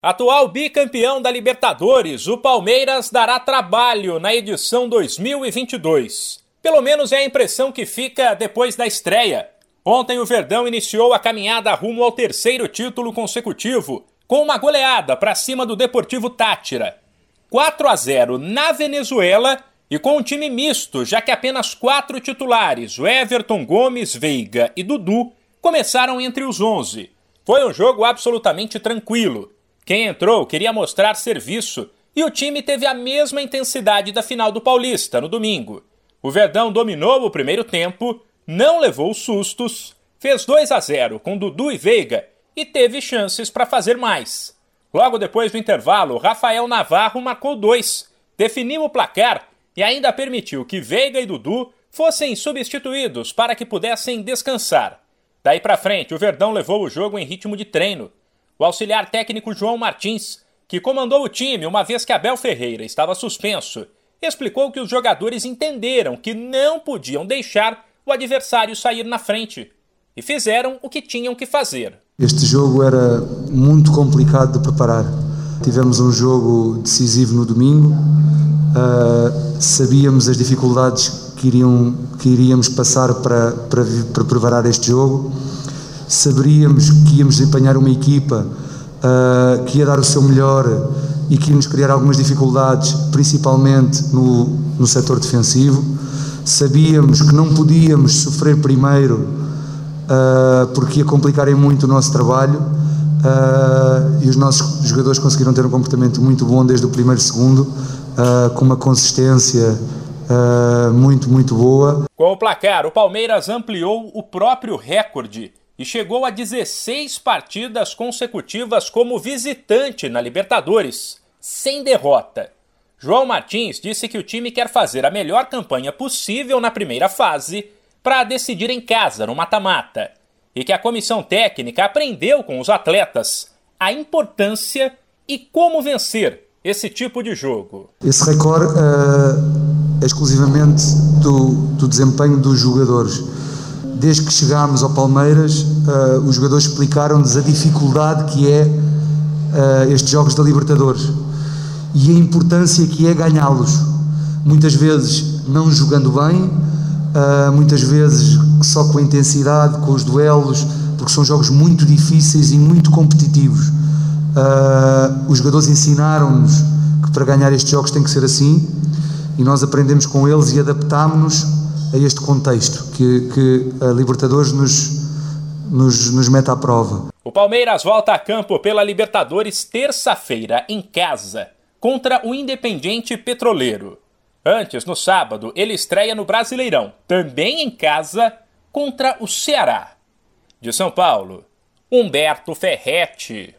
Atual bicampeão da Libertadores, o Palmeiras dará trabalho na edição 2022. Pelo menos é a impressão que fica depois da estreia. Ontem o Verdão iniciou a caminhada rumo ao terceiro título consecutivo, com uma goleada para cima do Deportivo Tátira. 4 a 0 na Venezuela e com um time misto, já que apenas quatro titulares, o Everton, Gomes, Veiga e Dudu, começaram entre os 11. Foi um jogo absolutamente tranquilo. Quem entrou queria mostrar serviço e o time teve a mesma intensidade da final do Paulista no domingo. O Verdão dominou o primeiro tempo, não levou sustos, fez 2 a 0 com Dudu e Veiga e teve chances para fazer mais. Logo depois do intervalo, Rafael Navarro marcou dois, definiu o placar e ainda permitiu que Veiga e Dudu fossem substituídos para que pudessem descansar. Daí para frente, o Verdão levou o jogo em ritmo de treino o auxiliar técnico João Martins, que comandou o time uma vez que Abel Ferreira estava suspenso, explicou que os jogadores entenderam que não podiam deixar o adversário sair na frente e fizeram o que tinham que fazer. Este jogo era muito complicado de preparar. Tivemos um jogo decisivo no domingo, uh, sabíamos as dificuldades que, iriam, que iríamos passar para, para, para preparar este jogo saberíamos que íamos desempenhar uma equipa uh, que ia dar o seu melhor e que ia nos criar algumas dificuldades, principalmente no, no setor defensivo. Sabíamos que não podíamos sofrer primeiro uh, porque ia complicarem muito o nosso trabalho uh, e os nossos jogadores conseguiram ter um comportamento muito bom desde o primeiro segundo, com uma consistência muito, muito boa. Com o placar, o Palmeiras ampliou o próprio recorde e chegou a 16 partidas consecutivas como visitante na Libertadores, sem derrota. João Martins disse que o time quer fazer a melhor campanha possível na primeira fase para decidir em casa no mata-mata e que a comissão técnica aprendeu com os atletas a importância e como vencer esse tipo de jogo. Esse recorde uh, é exclusivamente do, do desempenho dos jogadores desde que chegámos ao Palmeiras, uh, os jogadores explicaram-nos a dificuldade que é uh, estes jogos da Libertadores e a importância que é ganhá-los. Muitas vezes não jogando bem, uh, muitas vezes só com a intensidade, com os duelos, porque são jogos muito difíceis e muito competitivos. os jogadores ensinaram-nos que para ganhar estes jogos tem que ser assim e nós aprendemos com eles e adaptámos-nos a este contexto que, que a Libertadores nos, nos, nos mete à prova. O Palmeiras volta a campo pela Libertadores terça-feira, em casa, contra o Independiente Petroleiro. Antes, no sábado, ele estreia no Brasileirão, também em casa, contra o Ceará. De São Paulo, Humberto Ferretti.